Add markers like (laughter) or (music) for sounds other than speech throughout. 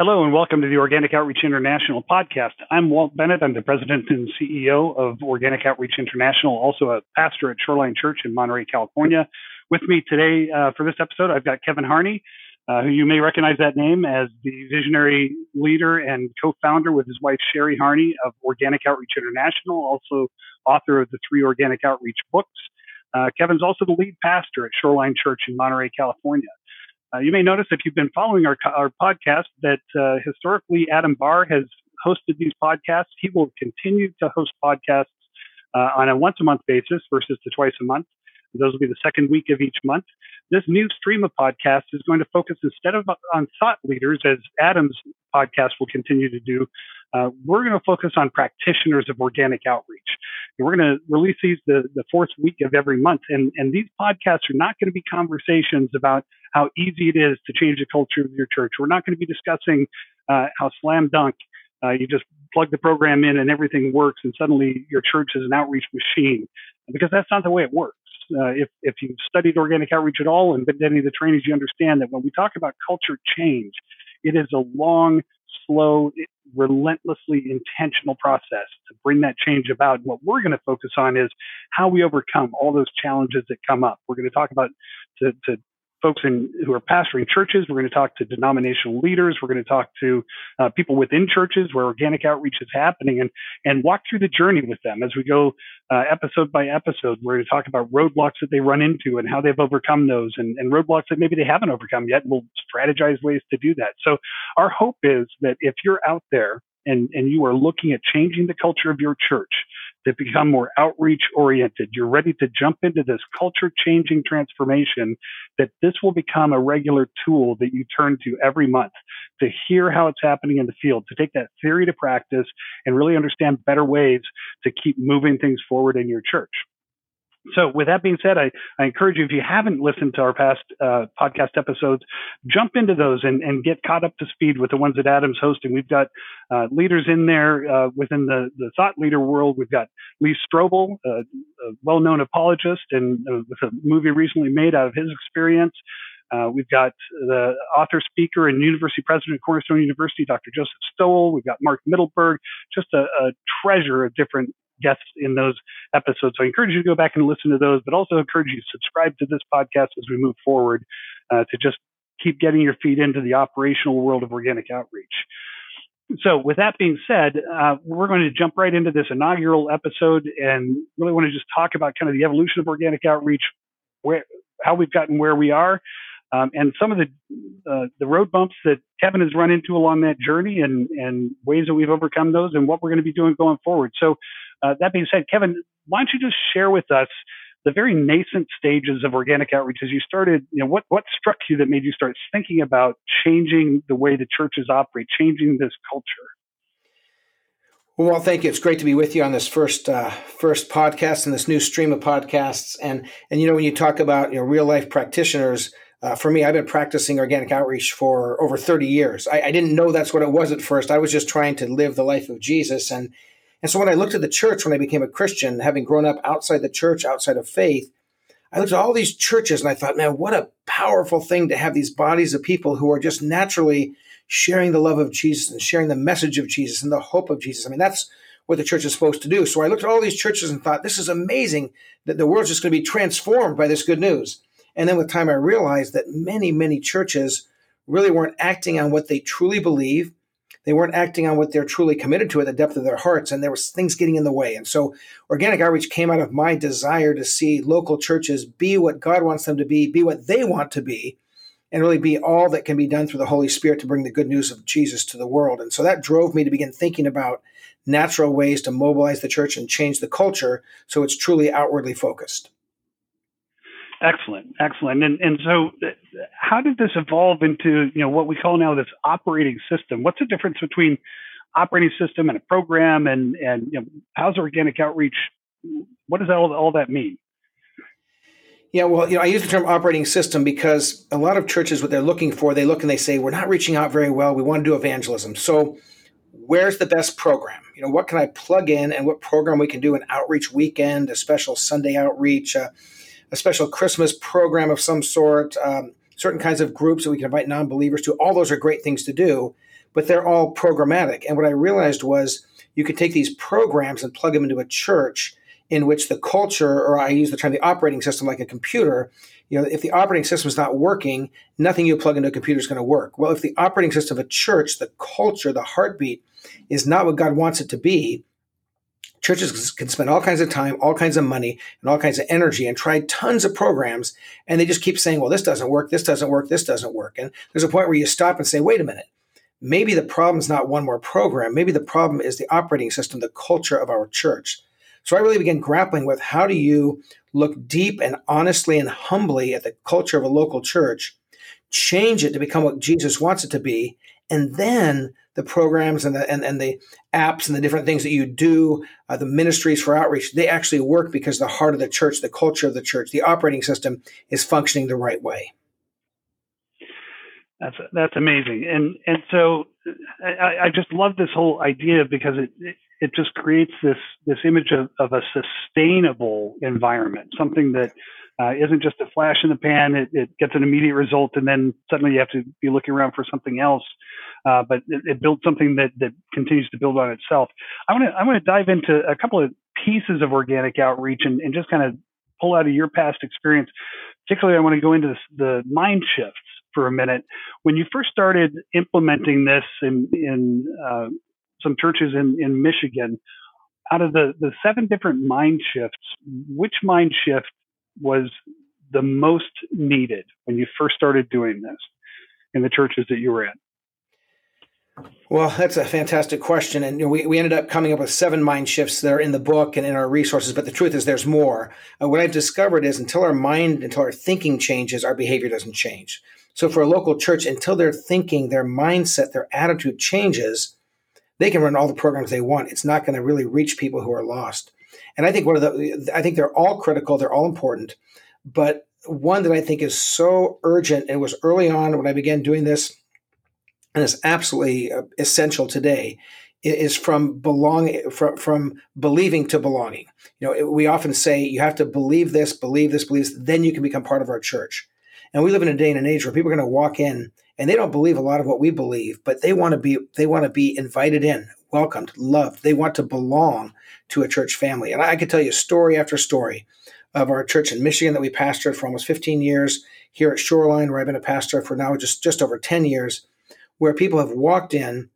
Hello and welcome to the Organic Outreach International podcast. I'm Walt Bennett. I'm the president and CEO of Organic Outreach International, also a pastor at Shoreline Church in Monterey, California. With me today uh, for this episode, I've got Kevin Harney, uh, who you may recognize that name as the visionary leader and co-founder with his wife Sherri Harney of Organic Outreach International, also author of the three Organic Outreach books. Uh, Kevin's also the lead pastor at Shoreline Church in Monterey, California. Uh, you may notice if you've been following our, our podcast that uh, historically Adam Barr has hosted these podcasts. He will continue to host podcasts uh, on a once a month basis versus the twice a month. Those will be the second week of each month. This new stream of podcasts is going to focus instead of on thought leaders, as Adam's podcast will continue to do. Uh, we're going to focus on practitioners of organic outreach. And we're going to release these the, the fourth week of every month. And, and these podcasts are not going to be conversations about how easy it is to change the culture of your church. We're not going to be discussing uh, how slam dunk uh, you just plug the program in and everything works, and suddenly your church is an outreach machine. Because that's not the way it works. Uh, if if you've studied organic outreach at all and been to any of the trainings, you understand that when we talk about culture change, it is a long, slow, relentlessly intentional process to bring that change about. What we're going to focus on is how we overcome all those challenges that come up. We're going to talk about to, to folks in, who are pastoring churches. We're going to talk to denominational leaders. We're going to talk to uh, people within churches where organic outreach is happening and, and walk through the journey with them as we go uh, episode by episode. We're going to talk about roadblocks that they run into and how they've overcome those and, and roadblocks that maybe they haven't overcome yet. And we'll strategize ways to do that. So our hope is that if you're out there and, and you are looking at changing the culture of your church, to become more outreach oriented. You're ready to jump into this culture changing transformation that this will become a regular tool that you turn to every month to hear how it's happening in the field, to take that theory to practice and really understand better ways to keep moving things forward in your church. So, with that being said, I, I encourage you, if you haven't listened to our past uh, podcast episodes, jump into those and, and get caught up to speed with the ones that Adam's hosting. We've got uh, leaders in there uh, within the, the thought leader world. We've got Lee Strobel, a well known apologist, and uh, with a movie recently made out of his experience. Uh, we've got the author, speaker, and university president of Cornerstone University, Dr. Joseph Stowell. We've got Mark Mittelberg, just a, a treasure of different guests in those episodes. So I encourage you to go back and listen to those, but also encourage you to subscribe to this podcast as we move forward uh, to just keep getting your feet into the operational world of organic outreach. So, with that being said, uh, we're going to jump right into this inaugural episode and really want to just talk about kind of the evolution of organic outreach, where how we've gotten where we are, um, and some of the uh, the road bumps that Kevin has run into along that journey, and and ways that we've overcome those, and what we're going to be doing going forward. So, uh, that being said, Kevin, why don't you just share with us the very nascent stages of organic outreach as you started? You know, what what struck you that made you start thinking about changing the way the churches operate, changing this culture? Well, thank you. It's great to be with you on this first uh, first podcast and this new stream of podcasts. And and you know, when you talk about you know real life practitioners uh, for me, I've been practicing organic outreach for over 30 years. I, I, didn't know that's what it was at first. I was just trying to live the life of Jesus. And, and so when I looked at the church, when I became a Christian, having grown up outside the church, outside of faith, I looked at all these churches and I thought, man, what a powerful thing to have these bodies of people who are just naturally sharing the love of Jesus and sharing the message of Jesus and the hope of Jesus. I mean, that's what the church is supposed to do. So I looked at all these churches and thought, this is amazing that the world's just going to be transformed by this good news. And then with time, I realized that many, many churches really weren't acting on what they truly believe. They weren't acting on what they're truly committed to at the depth of their hearts, and there was things getting in the way. And so, organic outreach came out of my desire to see local churches be what God wants them to be, be what they want to be, and really be all that can be done through the Holy Spirit to bring the good news of Jesus to the world. And so that drove me to begin thinking about natural ways to mobilize the church and change the culture so it's truly outwardly focused. Excellent, excellent. And and so, how did this evolve into you know what we call now this operating system? What's the difference between operating system and a program? And and you know, how's organic outreach? What does all all that mean? Yeah, well, you know, I use the term operating system because a lot of churches, what they're looking for, they look and they say, we're not reaching out very well. We want to do evangelism. So, where's the best program? You know, what can I plug in and what program we can do an outreach weekend, a special Sunday outreach, uh, a special Christmas program of some sort, um, certain kinds of groups that we can invite non-believers to. All those are great things to do, but they're all programmatic. And what I realized was you could take these programs and plug them into a church in which the culture, or I use the term the operating system like a computer, you know, if the operating system is not working, nothing you plug into a computer is going to work. Well, if the operating system of a church, the culture, the heartbeat is not what God wants it to be, churches can spend all kinds of time, all kinds of money, and all kinds of energy and try tons of programs. And they just keep saying, well, this doesn't work, this doesn't work, this doesn't work. And there's a point where you stop and say, wait a minute. Maybe the problem is not one more program. Maybe the problem is the operating system, the culture of our church. So I really began grappling with how do you look deep and honestly and humbly at the culture of a local church, change it to become what Jesus wants it to be, and then the programs and the and, and the apps and the different things that you do, uh, the ministries for outreach, they actually work because the heart of the church, the culture of the church, the operating system is functioning the right way. That's that's amazing, and and so I, I just love this whole idea because it, it just creates this this image of, of a sustainable environment, something that uh, isn't just a flash in the pan. It, it, gets an immediate result, and then suddenly you have to be looking around for something else. Uh, but it, it builds something that that continues to build on itself. I want to I want to dive into a couple of pieces of organic outreach and, and just kind of pull out of your past experience. Particularly, I want to go into this, the mind shifts for a minute. When you first started implementing this in in uh, some churches in, in Michigan. Out of the, the seven different mind shifts, which mind shift was the most needed when you first started doing this in the churches that you were in? Well, that's a fantastic question. And you know, we, we ended up coming up with seven mind shifts that are in the book and in our resources. But the truth is, there's more. Uh, what I've discovered is until our mind, until our thinking changes, our behavior doesn't change. So for a local church, until their thinking, their mindset, their attitude changes, they can run all the programs they want. It's not going to really reach people who are lost. And I think one of the, I think they're all critical. They're all important. But one that I think is so urgent, and it was early on when I began doing this, and is absolutely uh, essential today, is from belonging, from, from believing to belonging. You know, we often say you have to believe this, believe this, believe this, then you can become part of our church. And we live in a day and an age where people are going to walk in and they don't believe a lot of what we believe, but they want to be they want to be invited in, welcomed, loved. They want to belong to a church family. And I could tell you story after story of our church in Michigan that we pastored for almost 15 years, here at Shoreline, where I've been a pastor for now just, just over 10 years, where people have walked in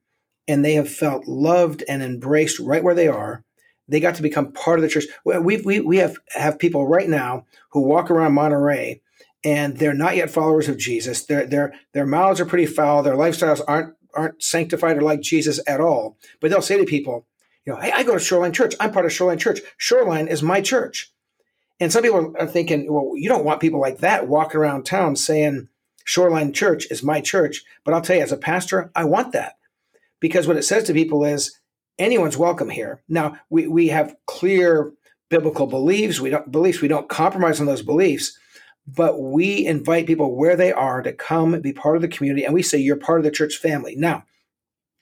and they have felt loved and embraced right where they are. They got to become part of the church. We, we, we have, have people right now who walk around Monterey and they're not yet followers of Jesus. Their their their mouths are pretty foul. Their lifestyles aren't aren't sanctified or like Jesus at all. But they'll say to people, you know, hey, I go to Shoreline Church. I'm part of Shoreline Church. Shoreline is my church. And some people are thinking, well, you don't want people like that walking around town saying Shoreline Church is my church. But I'll tell you, as a pastor, I want that because what it says to people is anyone's welcome here. Now we we have clear biblical beliefs. We don't beliefs. We don't compromise on those beliefs but we invite people where they are to come be part of the community. And we say, you're part of the church family. Now,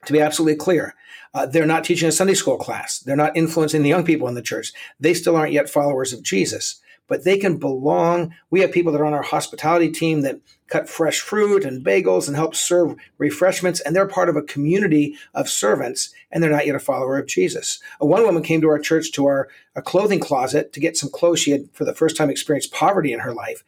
to be absolutely clear, uh, they're not teaching a Sunday school class. They're not influencing the young people in the church. They still aren't yet followers of Jesus but they can belong. We have people that are on our hospitality team that cut fresh fruit and bagels and help serve refreshments, and they're part of a community of servants, and they're not yet a follower of Jesus. One woman came to our church to our a clothing closet to get some clothes. She had, for the first time, experienced poverty in her life.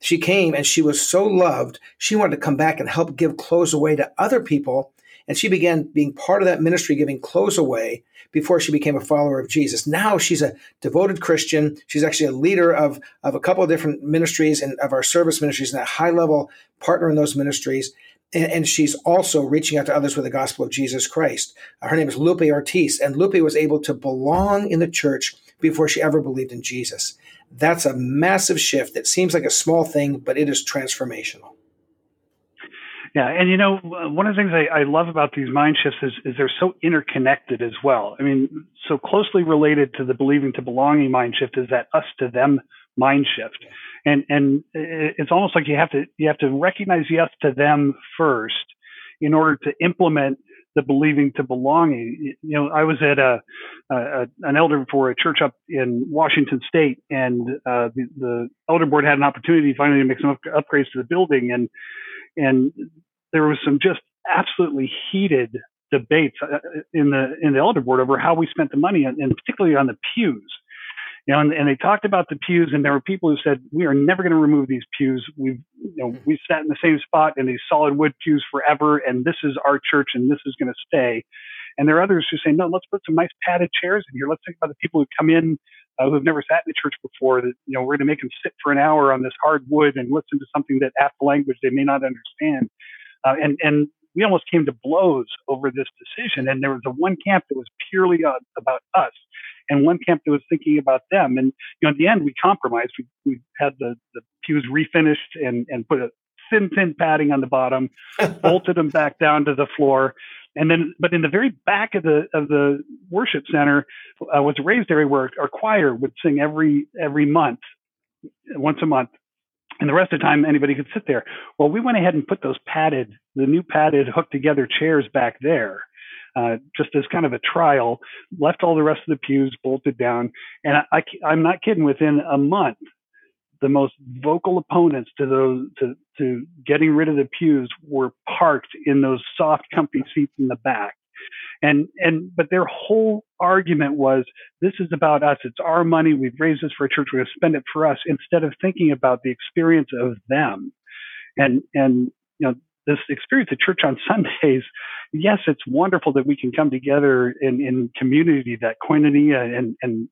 She came and she was so loved, she wanted to come back and help give clothes away to other people. And she began being part of that ministry, giving clothes away before she became a follower of Jesus. Now she's a devoted Christian. She's actually a leader of, of a couple of different ministries and of our service ministries and a high level partner in those ministries. And, and, she's also reaching out to others with the gospel of Jesus Christ. Uh, her name is Lupe Ortiz, and Lupe was able to belong in the church before she ever believed in Jesus. That's a massive shift. It seems like a small thing, but it is transformational. Yeah, and you know, one of the things I, I love about these mind shifts is, is they're so interconnected as well. I mean, so closely related to the believing to belonging mind shift is that us to them mind shift, and and it's almost like you have to you have to recognize the us to them first in order to implement the believing to belonging. You know, I was at a, a an elder for a church up in Washington State, and uh, the, the elder board had an opportunity finally to make some upgrades to the building, and and there was some just absolutely heated debates uh, in the in the elder board over how we spent the money, and particularly on the pews. You know, and, and, they talked about the pews, and there were people who said we are never going to remove these pews. We've you know we sat in the same spot in these solid wood pews forever, and this is our church, and this is going to stay. And there are others who say, no, let's put some nice padded chairs in here. Let's think about the people who come in uh, who have never sat in a church before. That you know we're going to make them sit for an hour on this hard wood and listen to something that half the language they may not understand. Uh, and and we almost came to blows over this decision. And there was a one camp that was purely uh, about us, and one camp that was thinking about them. And you know, at the end, we compromised. We, we had the, the pews refinished and and put a thin thin padding on the bottom, (laughs) bolted them back down to the floor. And then, but in the very back of the of the worship center uh, was a raised area where our choir would sing every every month, once a month, and the rest of the time anybody could sit there. Well, we went ahead and put those padded, the new padded hooked together chairs back there, uh, just as kind of a trial. Left all the rest of the pews bolted down, and I, I, am not kidding. Within a month, the most vocal opponents to those to to getting rid of the pews were parked in those soft, comfy seats in the back. And and but their whole argument was this is about us. It's our money. We've raised this for a church. We're going to spend it for us instead of thinking about the experience of them. And and you know this experience at church on (laughs) Sundays, yes, it's wonderful that we can come together in, in community, that koinonia and, and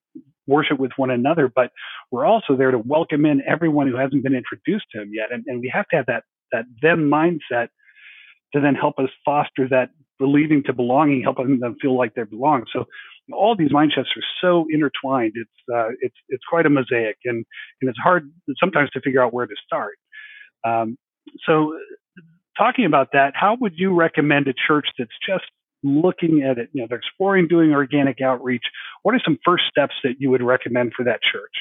worship with one another, but we're also there to welcome in everyone who hasn't been introduced to him yet. And, and we have to have that, that them mindset to then help us foster that believing to belonging, helping them feel like they belong. So all these mind shifts are so intertwined. It's uh, it's it's quite a mosaic, and and it's hard sometimes to figure out where to start. Um, so, talking about that, how would you recommend a church that's just looking at it? You know, they're exploring doing organic outreach. What are some first steps that you would recommend for that church?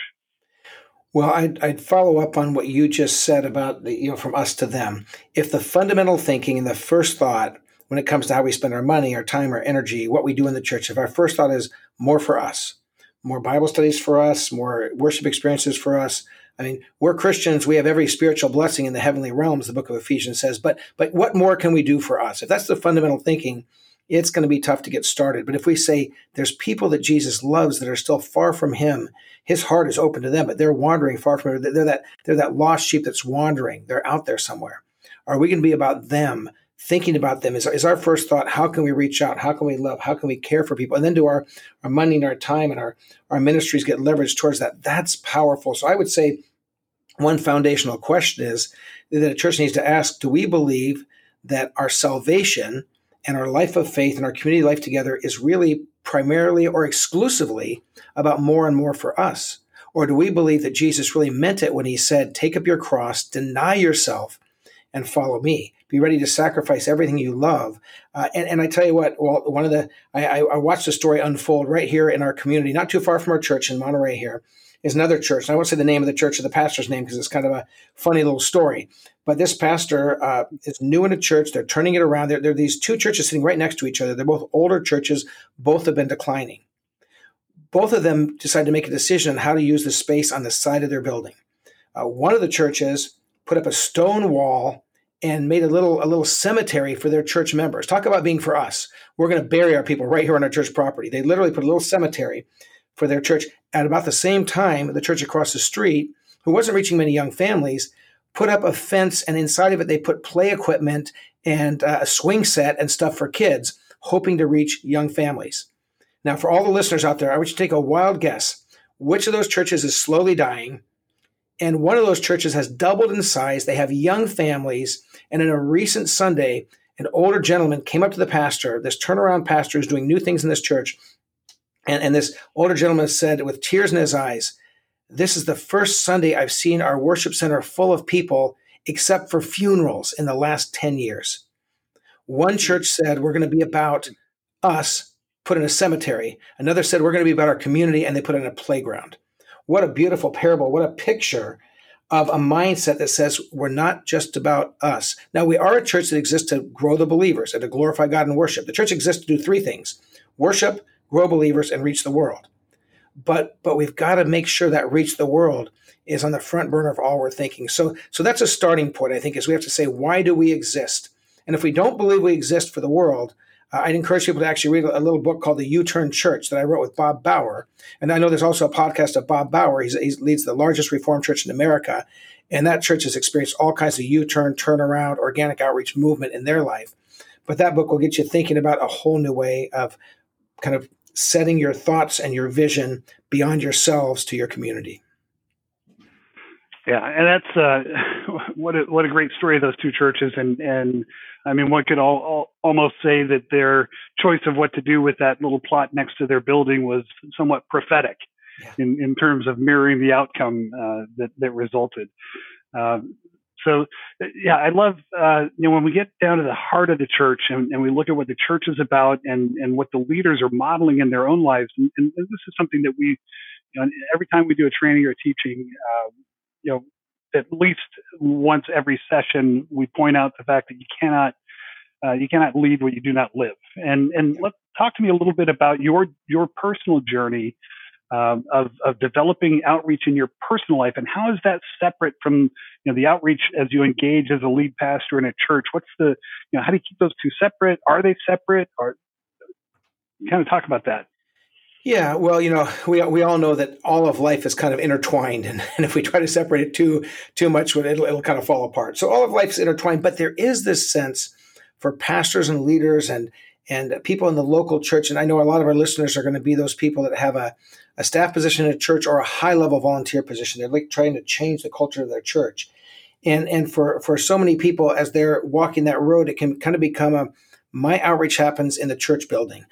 Well, I'd, I'd, follow up on what you just said about the, you know from us to them. If the fundamental thinking and the first thought when it comes to how we spend our money, our time, our energy, what we do in the church, if our first thought is more for us, more Bible studies for us, more worship experiences for us. I mean, we're Christians. We have every spiritual blessing in the heavenly realms, the book of Ephesians says. But but what more can we do for us? If that's the fundamental thinking, it's going to be tough to get started. But if we say there's people that Jesus loves that are still far from him, his heart is open to them, but they're wandering far from him. They're that they're that lost sheep that's wandering. They're out there somewhere. Are we going to be about them thinking about them is, is our first thought how can we reach out how can we love how can we care for people and then do our, our money and our time and our, our ministries get leveraged towards that that's powerful so i would say one foundational question is that a church needs to ask do we believe that our salvation and our life of faith and our community life together is really primarily or exclusively about more and more for us. Or do we believe that jesus really meant it when he said take up your cross deny yourself and follow me be ready to sacrifice everything you love. Uh, and, and I tell you what, well, one of the, I, I watched the story unfold right here in our community, not too far from our church in Monterey here is another church. And I won't say the name of the church or the pastor's name because it's kind of a funny little story. But this pastor uh, is new in a church. They're turning it around. There, there are these two churches sitting right next to each other. They're both older churches. Both have been declining. Both of them decide to make a decision on how to use the space on the side of their building. Uh, one of the churches put up a stone wall and made a little a little cemetery for their church members. Talk about being for us. We're going to bury our people right here on our church property. They literally put a little cemetery for their church. At about the same time, the church across the street, who wasn't reaching many young families, put up a fence, and inside of it they put play equipment and uh, a swing set and stuff for kids, hoping to reach young families. Now, for all the listeners out there, I want you to take a wild guess. Which of those churches is slowly dying? And one of those churches has doubled in size. They have young families. And in a recent Sunday, an older gentleman came up to the pastor, this turnaround pastor is doing new things in this church. And, and this older gentleman said, with tears in his eyes, This is the first Sunday I've seen our worship center full of people, except for funerals in the last 10 years. One church said, We're going to be about us, put in a cemetery. Another said, We're going to be about our community, and they put in a playground. What a beautiful parable. What a picture of a mindset that says we're not just about us. Now, we are a church that exists to grow the believers and to glorify God and worship. The church exists to do three things worship, grow believers, and reach the world. But, but we've got to make sure that reach the world is on the front burner of all we're thinking. So, so that's a starting point, I think, is we have to say, why do we exist? And if we don't believe we exist for the world, uh, I'd encourage people to actually read a little book called The U Turn Church that I wrote with Bob Bouwer. And I know there's also a podcast of Bob Bouwer. He's, he leads the largest Reformed church in America. And that church has experienced all kinds of U turn, turnaround, organic outreach movement in their life. But that book will get you thinking about a whole new way of kind of setting your thoughts and your vision beyond yourselves to your community. Yeah, and that's uh, (laughs) what a, what a great story of those two churches, and and I mean, one could all, all, almost say that their choice of what to do with that little plot next to their building was somewhat prophetic yeah. in, in terms of mirroring the outcome uh, that, that resulted. Um, so, yeah, I love, uh, you know, when we get down to the heart of the church and, and, we look at what the church is about and, and what the leaders are modeling in their own lives, and, and this is something that we, you know, every time we do a training or a teaching, uh, you know, at least once every session, we point out the fact that you cannot uh, you cannot lead what you do not live. And and let talk to me a little bit about your your personal journey um, of of developing outreach in your personal life, and how is that separate from you know the outreach as you engage as a lead pastor in a church? What's the you know how do you keep those two separate? Are they separate? Or kind of talk about that. Yeah, well, you know, we we all know that all of life is kind of intertwined, and, and if we try to separate it too too much, it'll, it'll kind of fall apart. So all of life's intertwined, but there is this sense for pastors and leaders and and people in the local church. And I know a lot of our listeners are going to be those people that have a, a staff position in a church or a high level volunteer position. They're like trying to change the culture of their church. And and for for so many people as they're walking that road, it can kind of become a my outreach happens in the church building.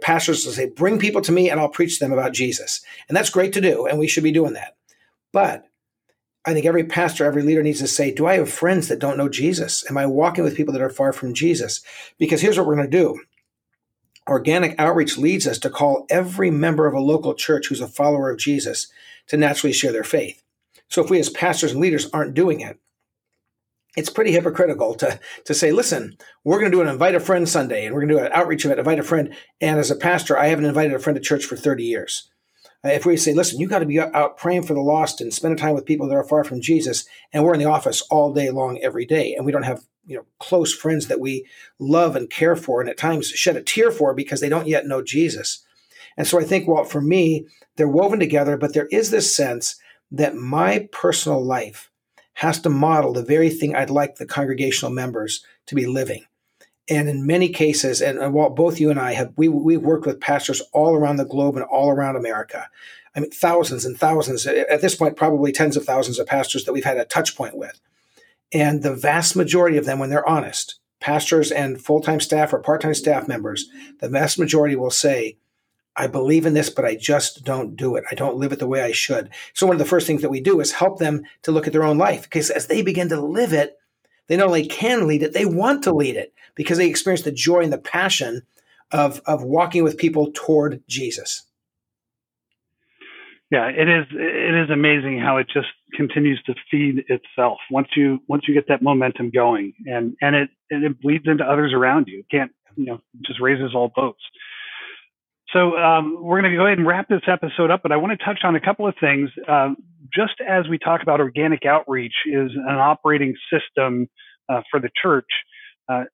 Pastors will say, bring people to me and I'll preach them about Jesus. And that's great to do, and we should be doing that. But I think every pastor, every leader needs to say, do I have friends that don't know Jesus? Am I walking with people that are far from Jesus? Because here's what we're going to do. Organic outreach leads us to call every member of a local church who's a follower of Jesus to naturally share their faith. So if we as pastors and leaders aren't doing it, it's pretty hypocritical to, to say, listen, we're going to do an invite a friend Sunday and we're going to do an outreach event, invite a friend. And as a pastor, I haven't invited a friend to church for 30 years. Uh, if we say, listen, you got to be out praying for the lost and spending time with people that are far from Jesus, and we're in the office all day long, every day, and we don't have you know close friends that we love and care for, and at times shed a tear for because they don't yet know Jesus. And so I think, well, for me, they're woven together, but there is this sense that my personal life has to model the very thing I'd like the congregational members to be living. And in many cases, and while both you and I have, we, we've worked with pastors all around the globe and all around America. I mean, thousands and thousands, at this point, probably tens of thousands of pastors that we've had a touch point with. And the vast majority of them, when they're honest, pastors and full time staff or part time staff members, the vast majority will say, I believe in this, but I just don't do it. I don't live it the way I should. So, one of the first things that we do is help them to look at their own life because as they begin to live it, they not only can lead it, they want to lead it because they experience the joy and the passion of, of walking with people toward Jesus. Yeah, it is. It is amazing how it just continues to feed itself once you once you get that momentum going, and and it and it bleeds into others around you. It can't you know just raises all boats. So um, we're going to go ahead and wrap this episode up, but I want to touch on a couple of things. Uh, just as we talk about organic outreach is an operating system uh, for the church, uh,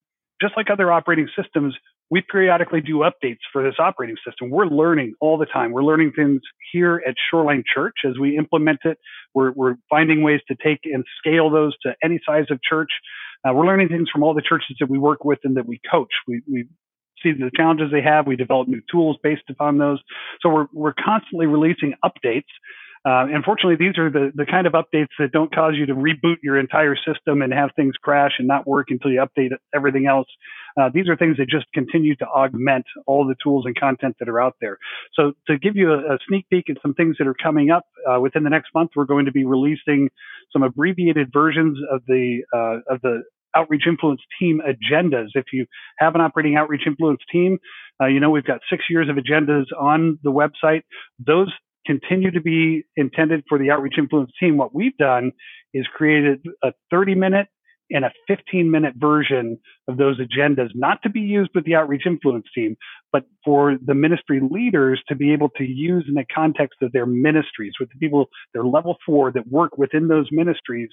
just like other operating systems, we periodically do updates for this operating system. We're learning all the time. We're learning things here at Shoreline Church as we implement it. We're, we're finding ways to take and scale those to any size of church. Uh, we're learning things from all the churches that we work with and that we coach. We, we see the challenges they have. We develop new tools based upon those. So we're, we're constantly releasing updates. Uh, unfortunately, these are the, the kind of updates that don't cause you to reboot your entire system and have things crash and not work until you update everything else. Uh, these are things that just continue to augment all the tools and content that are out there. So to give you a, a sneak peek at some things that are coming up uh, within the next month, we're going to be releasing some abbreviated versions of the uh, of the outreach influence team agendas. If you have an operating outreach influence team, uh, you know we've got six years of agendas on the website. Those continue to be intended for the outreach influence team. What we've done is created a 30 minute and a 15 minute version of those agendas, not to be used with the outreach influence team, but for the ministry leaders to be able to use in the context of their ministries with the people, their level four that work within those ministries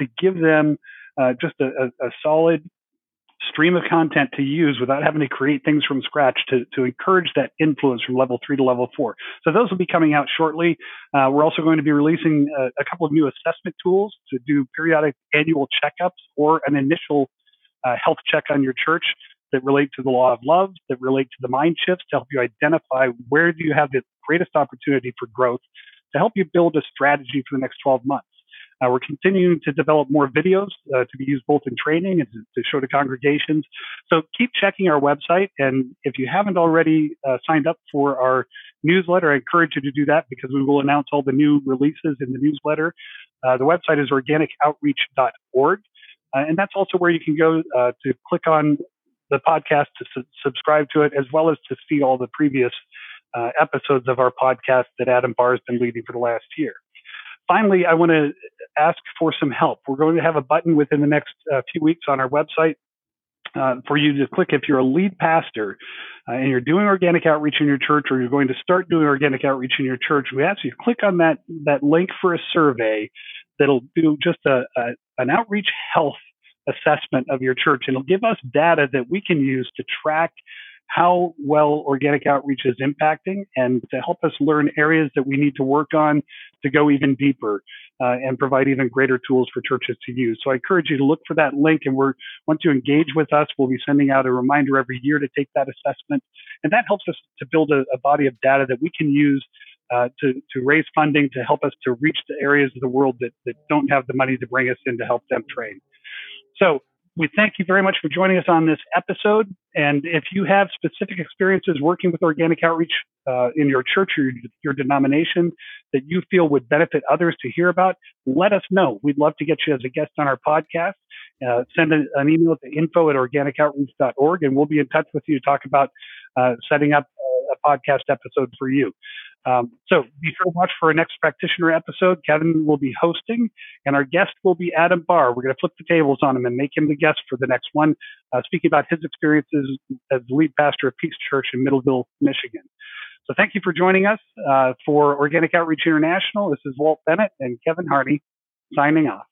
to give them uh, just a, a, a solid stream of content to use without having to create things from scratch to, to encourage that influence from level three to level four. So those will be coming out shortly. Uh, we're also going to be releasing a, a, couple of new assessment tools to do periodic annual checkups or an initial uh, health check on your church that relate to the law of love, that relate to the mind shifts to help you identify where do you have the greatest opportunity for growth to help you build a strategy for the next 12 months. Uh, we're continuing to develop more videos uh, to be used both in training and to, show to congregations. So keep checking our website. And if you haven't already uh, signed up for our newsletter, I encourage you to do that because we will announce all the new releases in the newsletter. Uh, the website is organicoutreach.org. Uh, and that's also where you can go uh, to click on the podcast to su- subscribe to it, as well as to see all the previous episodes of our podcast that Adam Barr has been leading for the last year finally, I want to ask for some help. We're going to have a button within the next uh, few weeks on our website uh, for you to click if you're a lead pastor uh, and you're doing organic outreach in your church or you're going to start doing organic outreach in your church. We ask you to click on that that link for a survey that'll do just a, a an outreach health assessment of your church and it'll give us data that we can use to track how well organic outreach is impacting and to help us learn areas that we need to work on to go even deeper uh, and provide even greater tools for churches to use. So I encourage you to look for that link and we're once you engage with us, we'll be sending out a reminder every year to take that assessment. And that helps us to build a, a body of data that we can use uh, to, to raise funding to help us to reach the areas of the world that, that don't have the money to bring us in to help them train. So we thank you very much for joining us on this episode. And if you have specific experiences working with organic outreach uh, in your church or your, your, denomination that you feel would benefit others to hear about, let us know. We'd love to get you as a guest on our podcast. Uh, send a, an email to info at organicoutreach.org and we'll be in touch with you to talk about uh, setting up a podcast episode for you. Um, so be sure to watch for our next practitioner episode. Kevin will be hosting, and our guest will be Adam Barr. We're going to flip the tables on him and make him the guest for the next one, uh, speaking about his experiences as the lead pastor of Peace Church in Middleville, Michigan. So thank you for joining us uh, for Organic Outreach International. This is Walt Bennett and Kevin Harney signing off.